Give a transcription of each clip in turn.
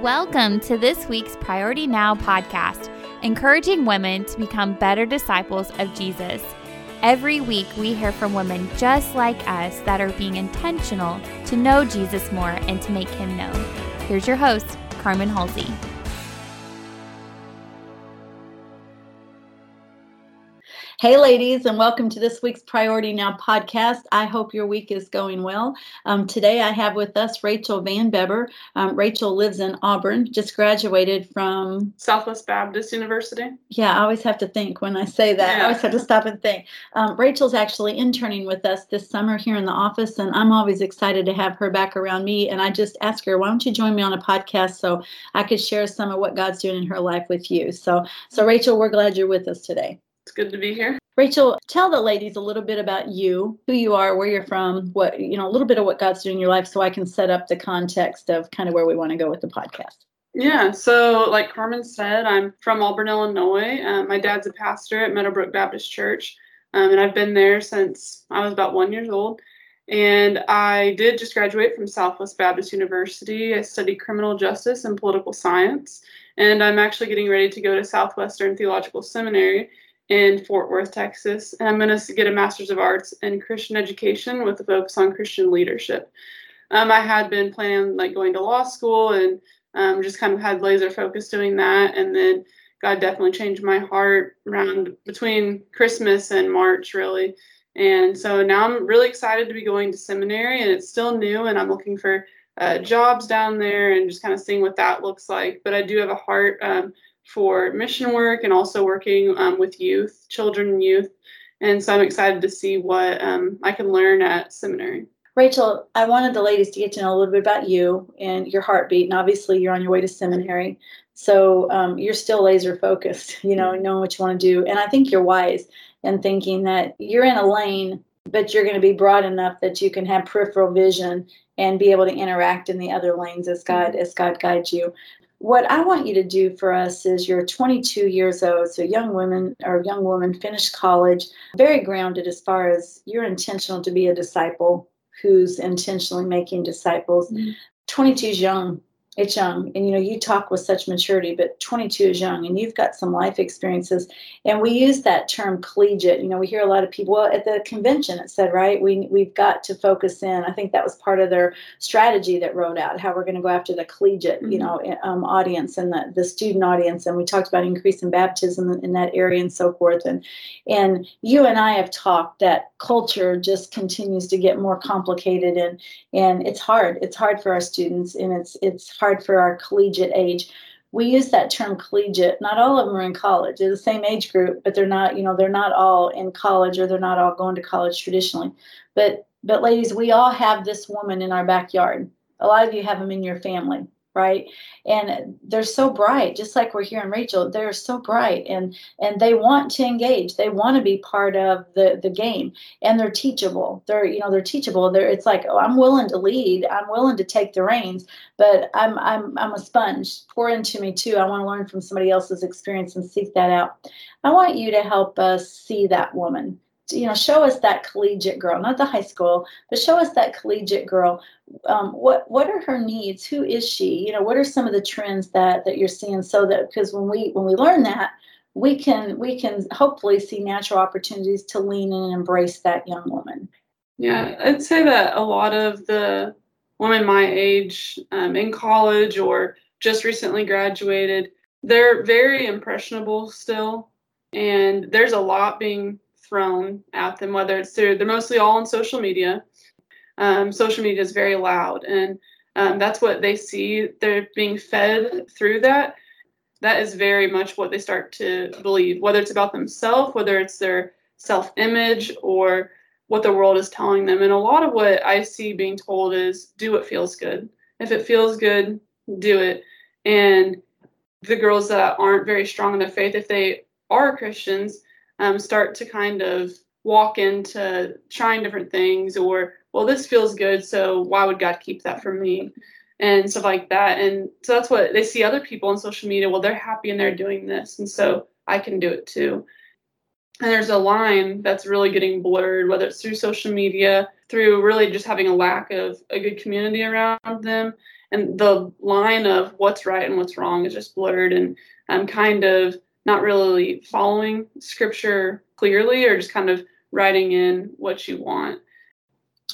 Welcome to this week's Priority Now podcast, encouraging women to become better disciples of Jesus. Every week, we hear from women just like us that are being intentional to know Jesus more and to make him known. Here's your host, Carmen Halsey. Hey, ladies, and welcome to this week's Priority Now podcast. I hope your week is going well. Um, today, I have with us Rachel Van Bebber. Um, Rachel lives in Auburn, just graduated from Southwest Baptist University. Yeah, I always have to think when I say that. Yeah. I always have to stop and think. Um, Rachel's actually interning with us this summer here in the office, and I'm always excited to have her back around me. And I just asked her, why don't you join me on a podcast so I could share some of what God's doing in her life with you? So, so Rachel, we're glad you're with us today. It's good to be here. Rachel, tell the ladies a little bit about you, who you are, where you're from, what, you know, a little bit of what God's doing in your life so I can set up the context of kind of where we want to go with the podcast. Yeah, so like Carmen said, I'm from Auburn, Illinois. Um, my dad's a pastor at Meadowbrook Baptist Church, um, and I've been there since I was about one years old. And I did just graduate from Southwest Baptist University. I studied criminal justice and political science, and I'm actually getting ready to go to Southwestern Theological Seminary in Fort Worth, Texas, and I'm going to get a Master's of Arts in Christian Education with a focus on Christian leadership. Um, I had been planning like going to law school and um, just kind of had laser focus doing that, and then God definitely changed my heart around between Christmas and March, really. And so now I'm really excited to be going to seminary, and it's still new, and I'm looking for uh, jobs down there and just kind of seeing what that looks like. But I do have a heart um, for mission work and also working um, with youth, children and youth. And so I'm excited to see what um, I can learn at seminary. Rachel, I wanted the ladies to get to know a little bit about you and your heartbeat. And obviously, you're on your way to seminary. So um, you're still laser focused, you know, knowing what you want to do. And I think you're wise in thinking that you're in a lane, but you're going to be broad enough that you can have peripheral vision and be able to interact in the other lanes as God as God guides you what I want you to do for us is you're 22 years old, so young women or young woman finished college, very grounded as far as you're intentional to be a disciple who's intentionally making disciples. Mm-hmm. 22 is young it's young and you know you talk with such maturity but 22 is young and you've got some life experiences and we use that term collegiate. You know we hear a lot of people well at the convention it said right we, we've got to focus in. I think that was part of their strategy that wrote out how we're going to go after the collegiate mm-hmm. you know um, audience and the, the student audience and we talked about increasing baptism in that area and so forth and and you and i have talked that culture just continues to get more complicated and and it's hard. It's hard for our students and it's it's hard for our collegiate age. We use that term collegiate. Not all of them are in college. They're the same age group, but they're not, you know, they're not all in college or they're not all going to college traditionally. But but ladies, we all have this woman in our backyard. A lot of you have them in your family right? And they're so bright just like we're hearing rachel they're so bright and and they want to engage. They want to be part of the the game and they're teachable. They're you know they're teachable. They're it's like oh i'm willing to lead. I'm willing to take the reins but i'm i'm i'm a sponge. Pour into me too. I want to learn from somebody else's experience and seek that out. I want you to help us see that woman you know show us that collegiate girl not the high school but show us that collegiate girl. Um, what what are her needs? Who is she? You know what are some of the trends that that you're seeing so that because when we when we learn that we can we can hopefully see natural opportunities to lean in and embrace that young woman. Yeah i'd say that a lot of the women my age um, in college or just recently graduated they're very impressionable still and there's a lot being thrown at them, whether it's through, they're mostly all on social media. Um, social media is very loud, and um, that's what they see. They're being fed through that. That is very much what they start to believe, whether it's about themselves, whether it's their self image, or what the world is telling them. And a lot of what I see being told is do what feels good. If it feels good, do it. And the girls that aren't very strong in their faith, if they are Christians, um, start to kind of walk into trying different things or well this feels good so why would god keep that from me? And stuff like that. And so that's what they see other people on social media well they're happy and they're doing this and so i can do it too. And there's a line that's really getting blurred whether it's through social media through really just having a lack of a good community around them. And the line of what's right and what's wrong is just blurred and i'm kind of not really following scripture clearly or just kind of writing in what you want.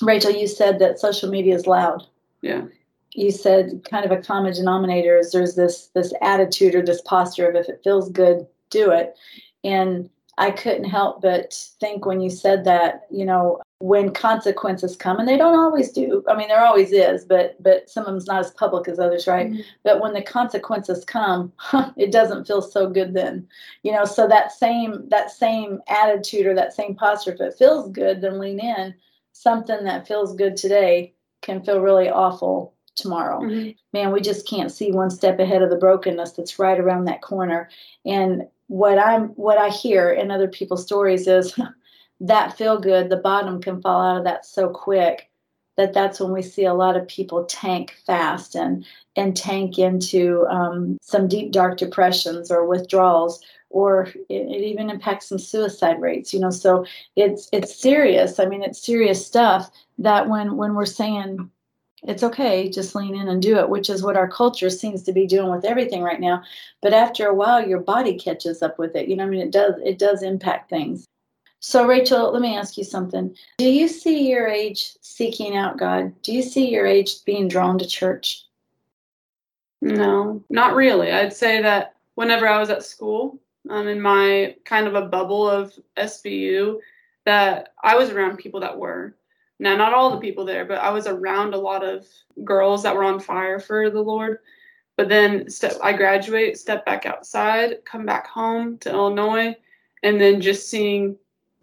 Rachel you said that social media is loud. Yeah. You said kind of a common denominator is there's this this attitude or this posture of if it feels good do it. And i couldn't help but think when you said that you know when consequences come and they don't always do i mean there always is but but some of them's not as public as others right? Mm-hmm. but when the consequences come it doesn't feel so good then. You know so that same that same attitude or that same posture if it feels good then lean in. Something that feels good today can feel really awful tomorrow. Mm-hmm. man we just can't see one step ahead of the brokenness that's right around that corner. And what i'm what i hear in other people's stories is that feel good, the bottom can fall out of that so quick that that's when we see a lot of people tank fast and and tank into um, some deep dark depressions or withdrawals or it, it, even impacts some suicide rates you know? So it's it's serious. I mean it's serious stuff that when when we're saying it's okay just lean in and do it which is what our culture seems to be doing with everything right now but after a while your body catches up with it you know i mean it does it does impact things so, Rachel, let me ask you something. Do you see your age seeking out God? Do you see your age being drawn to church? No, not really. I'd say that whenever I was at school, um, in my kind of a bubble of SBU, that I was around people that were. Now, not all the people there, but I was around a lot of girls that were on fire for the Lord. But then step, I graduate, step back outside, come back home to Illinois, and then just seeing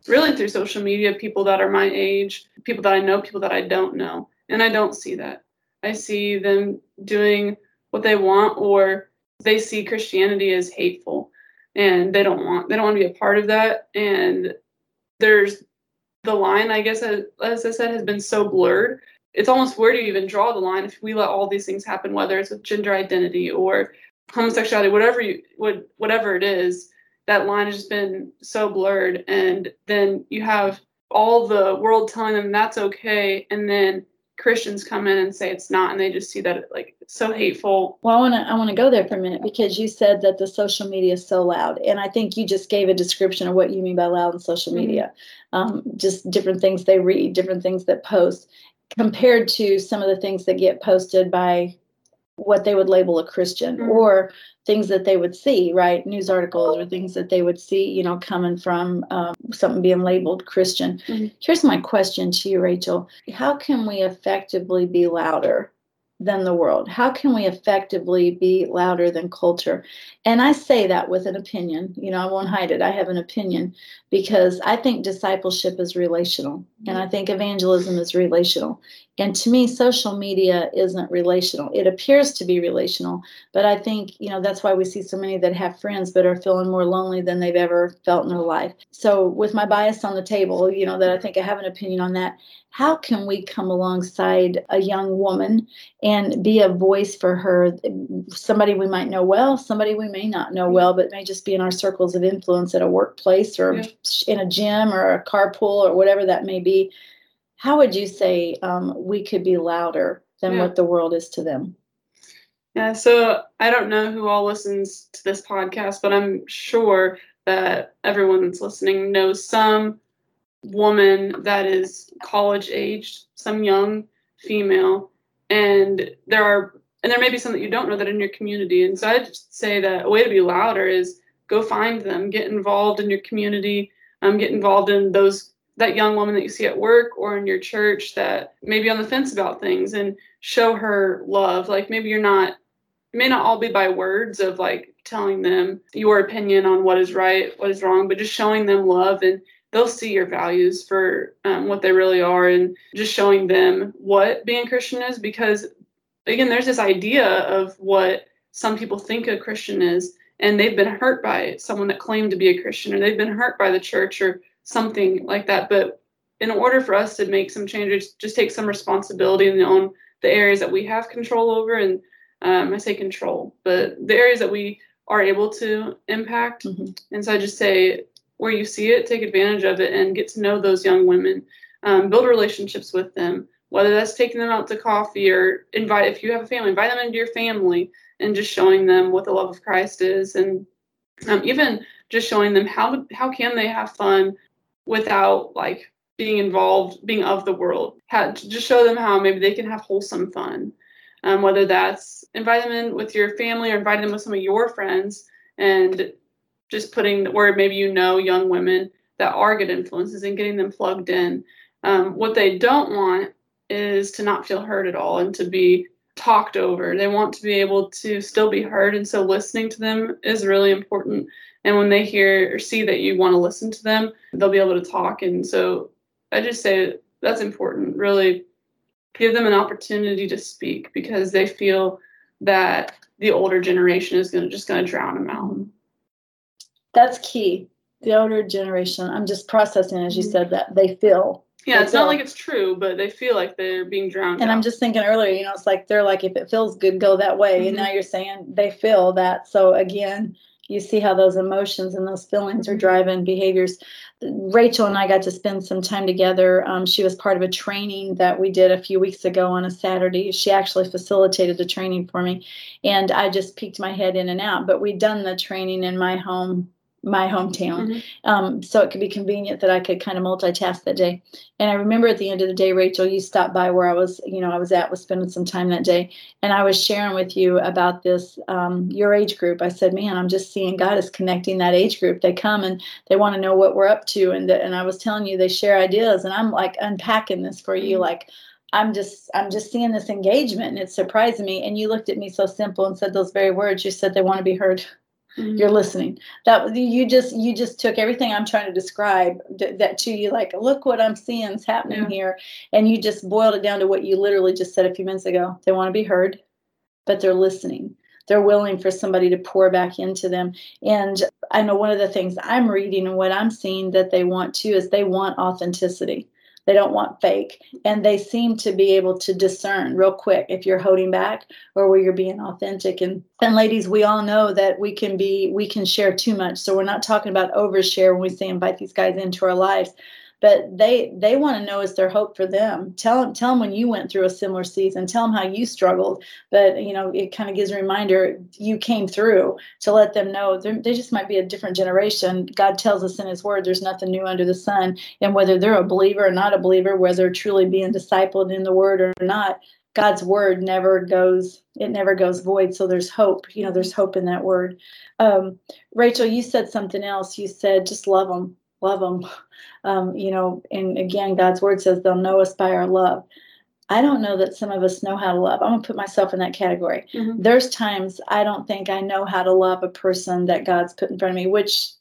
really through social media people that are my age, people that I know, people that I don't know. And I don't see that. I see them doing what they want or they see Christianity as hateful and they don't want they don't want to be a part of that and there's the line I guess as I said has been so blurred. It's almost where do you even draw the line if we let all these things happen whether it's with gender identity or homosexuality whatever you what whatever it is that line has just been so blurred. And then you have all the world telling them that's okay, and then Christians come in and say it's not, and they just see that it's like it's so hateful. Well, I want to I want to go there for a minute because you said that the social media is so loud, and I think you just gave a description of what you mean by loud in social mm-hmm. media. Um, just different things they read, different things that post, compared to some of the things that get posted by what they would label a Christian mm-hmm. or things that they would see, right? News articles or things that they would see, you know, coming from um, something being labeled Christian. Mm-hmm. Here's my question to you, Rachel How can we effectively be louder than the world? How can we effectively be louder than culture? And I say that with an opinion. You know, I won't hide it. I have an opinion because I think discipleship is relational and I think evangelism is relational. And to me, social media isn't relational. It appears to be relational, but I think, you know, that's why we see so many that have friends but are feeling more lonely than they've ever felt in their life. So, with my bias on the table, you know, that I think I have an opinion on that, how can we come alongside a young woman and be a voice for her? Somebody we might know well, somebody we may not know mm-hmm. well, but may just be in our circles of influence at a workplace or yeah. in a gym or a carpool or whatever that may be how would you say um, we could be louder than yeah. what the world is to them? Yeah, so I don't know who all listens to this podcast, but I'm sure that everyone that's listening knows some woman that is college aged, some young female, and there are and there may be some that you don't know that in your community. And so I'd say that a way to be louder is go find them, get involved in your community, um, get involved in those that young woman that you see at work or in your church that maybe on the fence about things and show her love. Like maybe you're not, it may not all be by words of like telling them your opinion on what is right, what is wrong, but just showing them love and they'll see your values for um, what they really are and just showing them what being Christian is because again, there's this idea of what some people think a Christian is and they've been hurt by someone that claimed to be a Christian or they've been hurt by the church or something like that. But in order for us to make some changes, just take some responsibility and own the areas that we have control over. And um, I say control, but the areas that we are able to impact. Mm-hmm. And so I just say, where you see it, take advantage of it and get to know those young women, um, build relationships with them, whether that's taking them out to coffee or invite if you have a family, invite them into your family and just showing them what the love of Christ is and um, even just showing them how how can they have fun without like being involved, being of the world. How, just show them how maybe they can have wholesome fun. Um, whether that's invite them in with your family or inviting them with some of your friends and just putting where maybe you know young women that are good influences and getting them plugged in. Um, what they don't want is to not feel heard at all and to be talked over. They want to be able to still be heard, and so listening to them is really important. And when they hear or see that you want to listen to them, they'll be able to talk. And so I just say that's important. Really give them an opportunity to speak because they feel that the older generation is going to just going to drown them out. That's key. The older generation. I'm just processing as you mm-hmm. said that they feel. Yeah, they it's feel. not like it's true, but they feel like they're being drowned. And out. I'm just thinking earlier, you know, it's like they're like, if it feels good, go that way. Mm-hmm. And now you're saying they feel that. So again, you see how those emotions and those feelings are mm-hmm. driving behaviors. Rachel and I got to spend some time together. Um, she was part of a training that we did a few weeks ago on a Saturday. She actually facilitated the training for me, and I just peeked my head in and out. But we'd done the training in my home my hometown. Mm-hmm. Um, so it could be convenient that I could kind of multitask that day. And I remember at the end of the day, Rachel, you stopped by where I was, you know, I was at, was spending some time that day. And I was sharing with you about this, um, your age group. I said, man, I'm just seeing God is connecting that age group. They come and they want to know what we're up to. And, the, and I was telling you, they share ideas. And I'm like unpacking this for you, mm-hmm. like, I'm just I'm just seeing this engagement and it's surprising me. And you looked at me so simple and said those very words. You said they want to be heard. Mm-hmm. You're listening. That you just you just took everything I'm trying to describe th- that to you. Like, look what I'm seeing is happening yeah. here, and you just boiled it down to what you literally just said a few minutes ago. They want to be heard, but they're listening. They're willing for somebody to pour back into them. And I know one of the things I'm reading and what I'm seeing that they want too is they want authenticity they don't want fake. And they seem to be able to discern real quick if you're holding back or where you're being authentic. And and ladies, we all know that we can be we can share too much. So we're not talking about overshare when we say invite these guys into our lives but they they want to know is there hope for them. Tell them tell them when you went through a similar season tell them how you struggled but you know it kind of gives a reminder you came through to let them know they just might be a different generation. God tells us in his word there's nothing new under the sun and whether they're a believer or not a believer whether truly being discipled in the word or not god's word never goes it never goes void. So there's hope you know there's hope in that word. Um, rachel you said something else. You said just love them love them. Um, you know, and again, God's word says they'll know us by our love. I don't know that some of us know how to love. I'm gonna put myself in that category. Mm-hmm. There's times I don't think I know how to love a person that God's put in front of me, which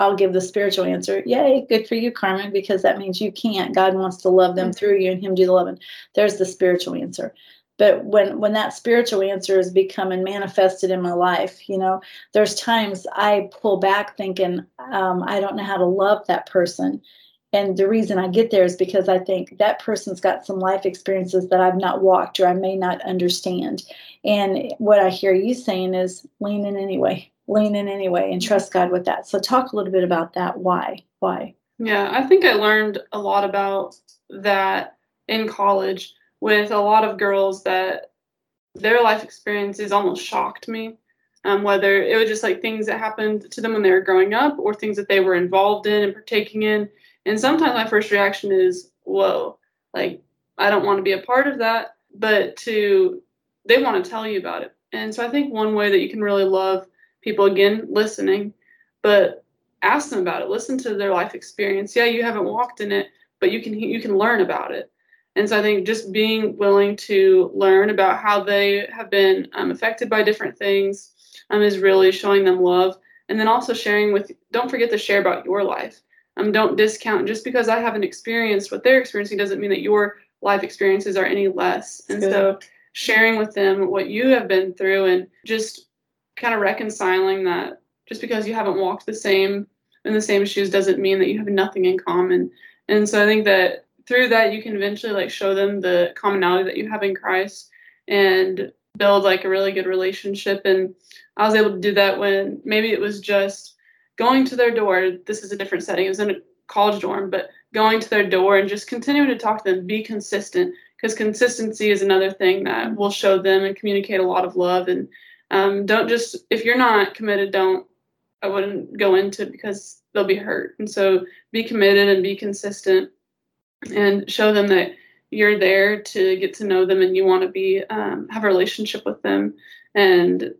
I'll give the spiritual answer. Yay, good for you, Carmen, because that means you can't. God wants to love them mm-hmm. through you and Him do the loving. There's the spiritual answer but when when that spiritual answer is becoming manifested in my life you know there's times i pull back thinking um, i don't know how to love that person. And the reason i get there is because i think that person's got some life experiences that i've not walked or i may not understand. And what i hear you saying is lean in anyway lean in anyway and trust god with that. So talk a little bit about that. Why? Why? Yeah i think i learned a lot about that in college with a lot of girls that their life experiences almost shocked me. Um, whether it was just like things that happened to them when they were growing up or things that they were involved in and partaking in. And sometimes my first reaction is, whoa, like I don't want to be a part of that. But to, they want to tell you about it. And so I think one way that you can really love people, again, listening, but ask them about it. Listen to their life experience. Yeah, you haven't walked in it, but you can you can learn about it. And so I think just being willing to learn about how they have been um, affected by different things um, is really showing them love. And then also sharing with, don't forget to share about your life. Um, don't discount just because I haven't experienced what they're experiencing doesn't mean that your life experiences are any less. And Good. so sharing with them what you have been through and just kind of reconciling that just because you haven't walked the same in the same shoes doesn't mean that you have nothing in common. And so I think that through that you can eventually like show them the commonality that you have in Christ and build like a really good relationship. And I was able to do that when maybe it was just going to their door. This is a different setting. It was in a college dorm but going to their door and just continuing to talk to them be consistent because consistency is another thing that will show them and communicate a lot of love. And um, don't just if you're not committed don't i wouldn't go into it because they'll be hurt. And so be committed and be consistent and show them that you're there to get to know them and you want to be um, have a relationship with them and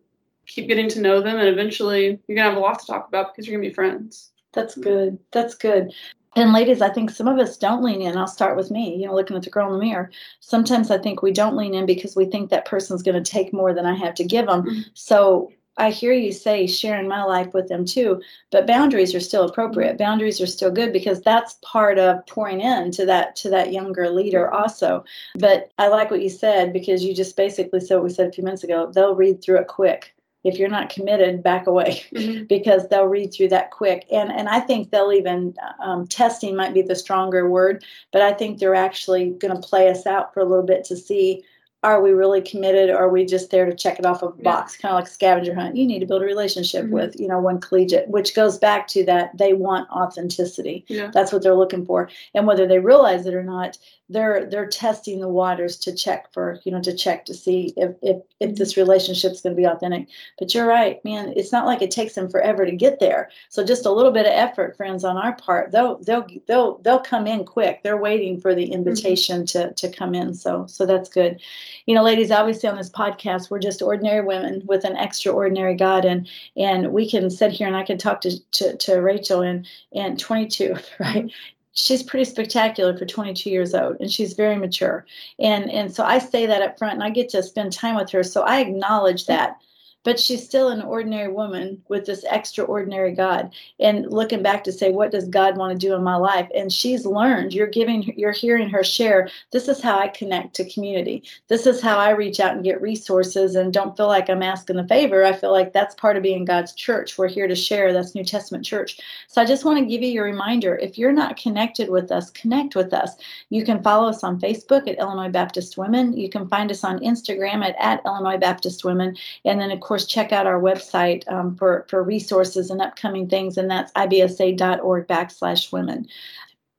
keep getting to know them and eventually you're gonna have a lot to talk about because you're gonna be friends that's good that's good and ladies, I think some of us don't lean in. I'll start with me, you know, looking at the girl in the mirror. Sometimes I think we don't lean in because we think that person's going to take more than I have to give them. Mm-hmm. So I hear you say sharing my life with them too, but boundaries are still appropriate. Boundaries are still good because that's part of pouring into that to that younger leader also. But I like what you said because you just basically said what we said a few minutes ago. They'll read through it quick if you're not committed back away mm-hmm. because they'll read through that quick and and i think they'll even um, testing might be the stronger word but i think they're actually going to play us out for a little bit to see are we really committed? Or are we just there to check it off of a box yeah. kind of like scavenger hunt. You need to build a relationship mm-hmm. with you know one collegiate which goes back to that they want authenticity. Yeah. that's what they're looking for. And whether they realize it or not they're they're testing the waters to check for you know to check to see if if, if this relationship's going to be authentic. But you're right man it's not like it takes them forever to get there. So just a little bit of effort friends on our part. They'll they'll they'll they'll come in quick. They're waiting for the mm-hmm. invitation mm-hmm. to to come in. So so that's good you know ladies obviously on this podcast we're just ordinary women with an extraordinary god and and we can sit here and i can talk to to, to rachel and and 22 right? She's pretty spectacular for 22 years old and she's very mature. And and so i say that up front and i get to spend time with her so i acknowledge that but she's still an ordinary woman with this extraordinary God. And looking back to say, what does God want to do in my life? And she's learned. You're giving, you're hearing her share. This is how I connect to community. This is how I reach out and get resources and don't feel like I'm asking a favor. I feel like that's part of being God's church. We're here to share. That's New Testament church. So I just want to give you a reminder. If you're not connected with us, connect with us. You can follow us on Facebook at Illinois Baptist Women. You can find us on Instagram at, at Illinois Baptist Women. And then of course course, check out our website um, for, for resources and upcoming things, and that's ibsa.org backslash women.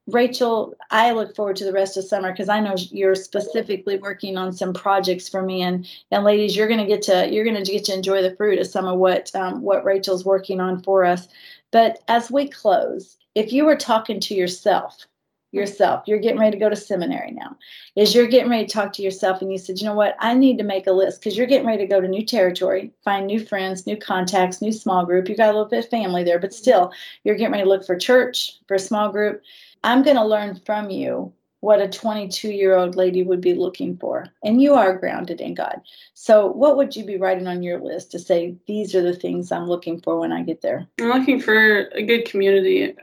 Rachel, I look forward to the rest of summer because I know you're specifically working on some projects for me, and and ladies, you're going to get to you're to get to enjoy the fruit of some of what um, what Rachel's working on for us. But as we close, if you were talking to yourself yourself. You're getting ready to go to seminary now. Is you're getting ready to talk to yourself and you said, you know what, I need to make a list because you're getting ready to go to new territory, find new friends, new contacts, new small group. You got a little bit of family there, but still, you're getting ready to look for church, for a small group. I'm going to learn from you what a 22 year old lady would be looking for. And you are grounded in God. So, what would you be writing on your list to say, these are the things I'm looking for when I get there? I'm looking for a good community,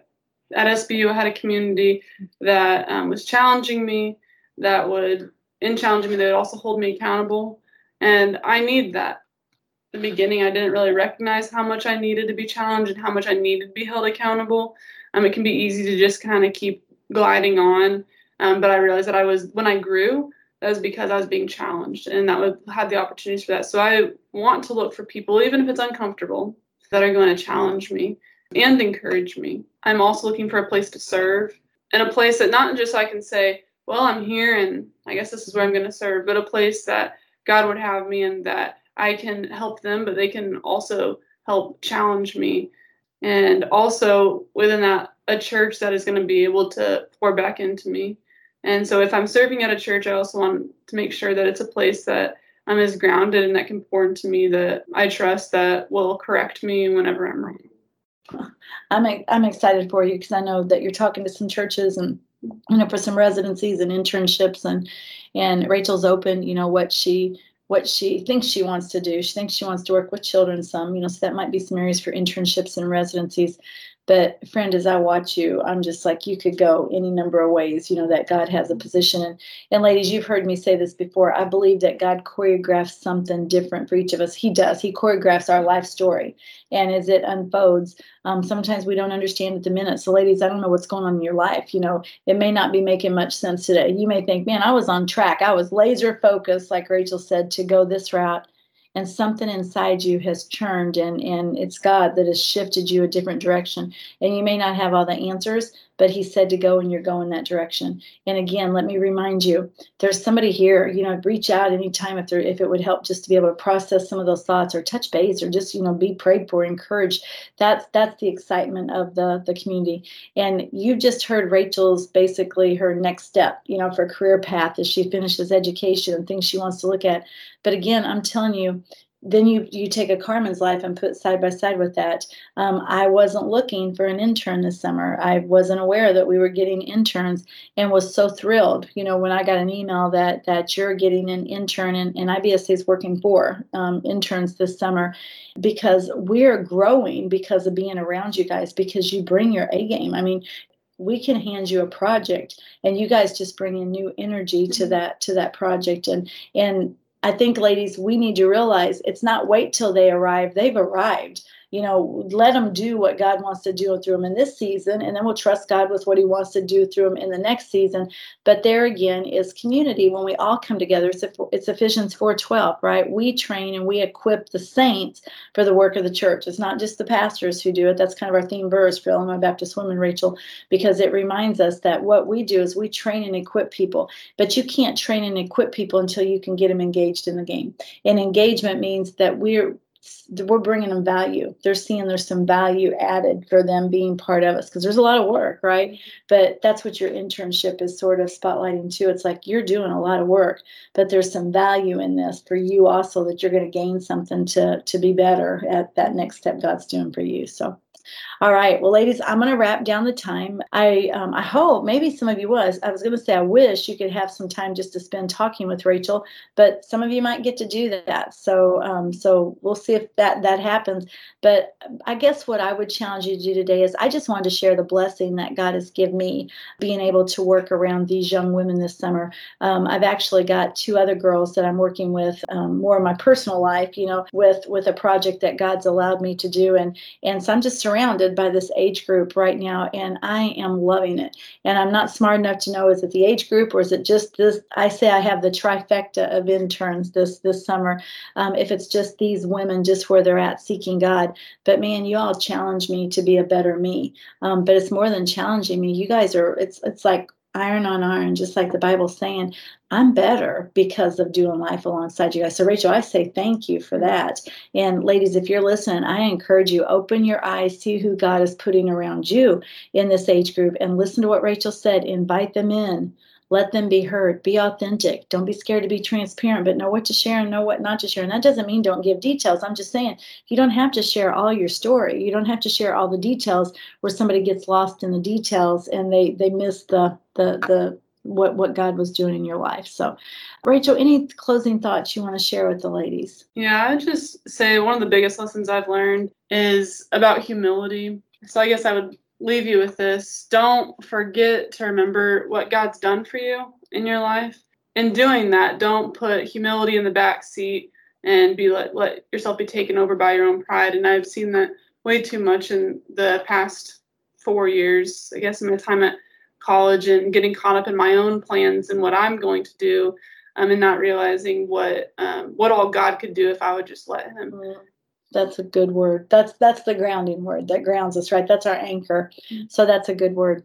at SBU, I had a community that um, was challenging me, that would, in challenging me, they would also hold me accountable. And I need that. the beginning, I didn't really recognize how much I needed to be challenged and how much I needed to be held accountable. Um, it can be easy to just kind of keep gliding on. Um, but I realized that I was, when I grew, that was because I was being challenged and that would have the opportunities for that. So I want to look for people, even if it's uncomfortable, that are going to challenge me and encourage me. I'm also looking for a place to serve and a place that not just I can say, well, I'm here and I guess this is where I'm going to serve, but a place that God would have me and that I can help them, but they can also help challenge me. And also within that, a church that is going to be able to pour back into me. And so if I'm serving at a church, I also want to make sure that it's a place that I'm as grounded and that can pour into me that I trust that will correct me whenever I'm wrong. I'm I'm excited for you because I know that you're talking to some churches and you know for some residencies and internships and and Rachel's open you know what she what she thinks she wants to do. She thinks she wants to work with children some, you know, so that might be some areas for internships and residencies. But friend, as I watch you, I'm just like you could go any number of ways, you know, that God has a position. And and ladies, you've heard me say this before. I believe that God choreographs something different for each of us. He does. He choreographs our life story. And as it unfolds, um, sometimes we don't understand at the minute. So, ladies, I don't know what's going on in your life. You know, it may not be making much sense today. You may think, man, I was on track. I was laser focused, like Rachel said, to go this route and something inside you has churned and and it's god that has shifted you a different direction. And you may not have all the answers but he said to go and you're going that direction. And again, let me remind you, there's somebody here, you know, reach out anytime if there if it would help just to be able to process some of those thoughts or touch base or just, you know, be prayed for, encouraged. That's that's the excitement of the the community. And you just heard Rachel's basically her next step, you know, for career path as she finishes education and things she wants to look at. But again, I'm telling you, then you you take a Carmen's life and put side by side with that. Um, I wasn't looking for an intern this summer. I wasn't aware that we were getting interns, and was so thrilled. You know, when I got an email that that you're getting an intern, and, and IBSA is working for um, interns this summer, because we're growing because of being around you guys. Because you bring your A game. I mean, we can hand you a project and you guys just bring in new energy to mm-hmm. that to that project and and I think, ladies, we need to realize it's not wait till they arrive. They've arrived you know, let them do what God wants to do through them in this season, and then we'll trust God with what He wants to do through them in the next season. But there again is community when we all come together. It's, it's Ephesians 4:12, right? We train and we equip the saints for the work of the church. It's not just the pastors who do it. That's kind of our theme verse for Illinois Baptist Women, Rachel, because it reminds us that what we do is we train and equip people. But you can't train and equip people until you can get them engaged in the game. And engagement means that we're we're bringing them value. They're seeing there's some value added for them being part of us because there's a lot of work, right? But that's what your internship is sort of spotlighting too. It's like you're doing a lot of work, but there's some value in this for you also that you're going to gain something to to be better at that next step God's doing for you. So all right. Well, ladies, I'm going to wrap down the time. I um, I hope maybe some of you was. I was going to say I wish you could have some time just to spend talking with Rachel, but some of you might get to do that. So um, so we'll see if that that happens. But I guess what I would challenge you to do today is I just wanted to share the blessing that God has given me being able to work around these young women this summer. Um, I've actually got two other girls that I'm working with um, more in my personal life, you know, with with a project that God's allowed me to do, and and so I'm just surrounded by this age group right now, and I am loving it. And I'm not smart enough to know is it the age group or is it just this? I say I have the trifecta of interns this this summer. Um, if it's just these women, just where they're at seeking God. But man, you all challenge me to be a better me. Um, but it's more than challenging me. You guys are. It's it's like iron on iron, just like the Bible's saying, I'm better because of doing life alongside you guys. So, Rachel, I say thank you for that. And, ladies, if you're listening, I encourage you open your eyes, see who God is putting around you in this age group, and listen to what Rachel said. Invite them in. Let them be heard. Be authentic. Don't be scared to be transparent, but know what to share and know what not to share. And that doesn't mean don't give details. I'm just saying you don't have to share all your story. You don't have to share all the details where somebody gets lost in the details and they they miss the the the what what God was doing in your life. So, Rachel, any closing thoughts you want to share with the ladies? Yeah, I just say one of the biggest lessons I've learned is about humility. So I guess I would leave you with this. Don't forget to remember what God's done for you in your life. In doing that, don't put humility in the back seat and be let let yourself be taken over by your own pride. And I've seen that way too much in the past four years. I guess in my time at college and getting caught up in my own plans and what I'm going to do, um, and not realizing what um, what all God could do if I would just let Him. That's a good word that's that's the grounding word that grounds us right that's our anchor mm-hmm. so that's a good word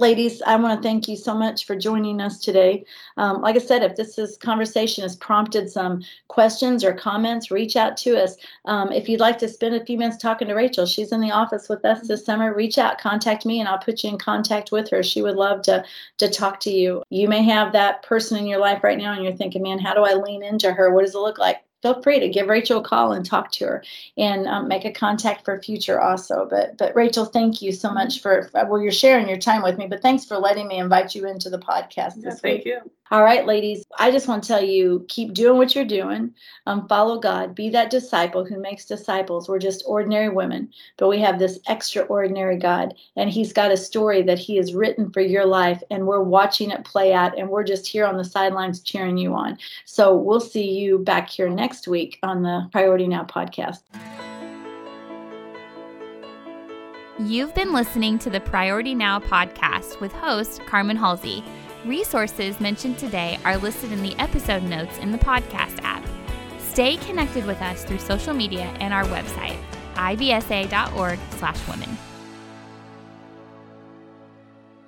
ladies i want to thank you so much for joining us today. Um, like i said if this is conversation has prompted some questions or comments reach out to us. Um, if you'd like to spend a few minutes talking to rachel she's in the office with us this summer reach out contact me and i'll put you in contact with her. She would love to to talk to you. You may have that person in your life right now and you're thinking man how do i lean into her? What does it look like feel free to give Rachel a call and talk to her and um, make a contact for future also. But but Rachel, thank you so much for well, you're sharing your time with me. But thanks for letting me invite you into the podcast yeah, thank week. you. All right, ladies, I just want to tell you keep doing what you're doing. Um, follow God. Be that disciple who makes disciples. We're just ordinary women, but we have this extraordinary God, and He's got a story that He has written for your life, and we're watching it play out, and we're just here on the sidelines cheering you on. So we'll see you back here next week on the Priority Now podcast. You've been listening to the Priority Now podcast with host Carmen Halsey. Resources mentioned today are listed in the episode notes in the podcast app. Stay connected with us through social media and our website, ibsa.org/women.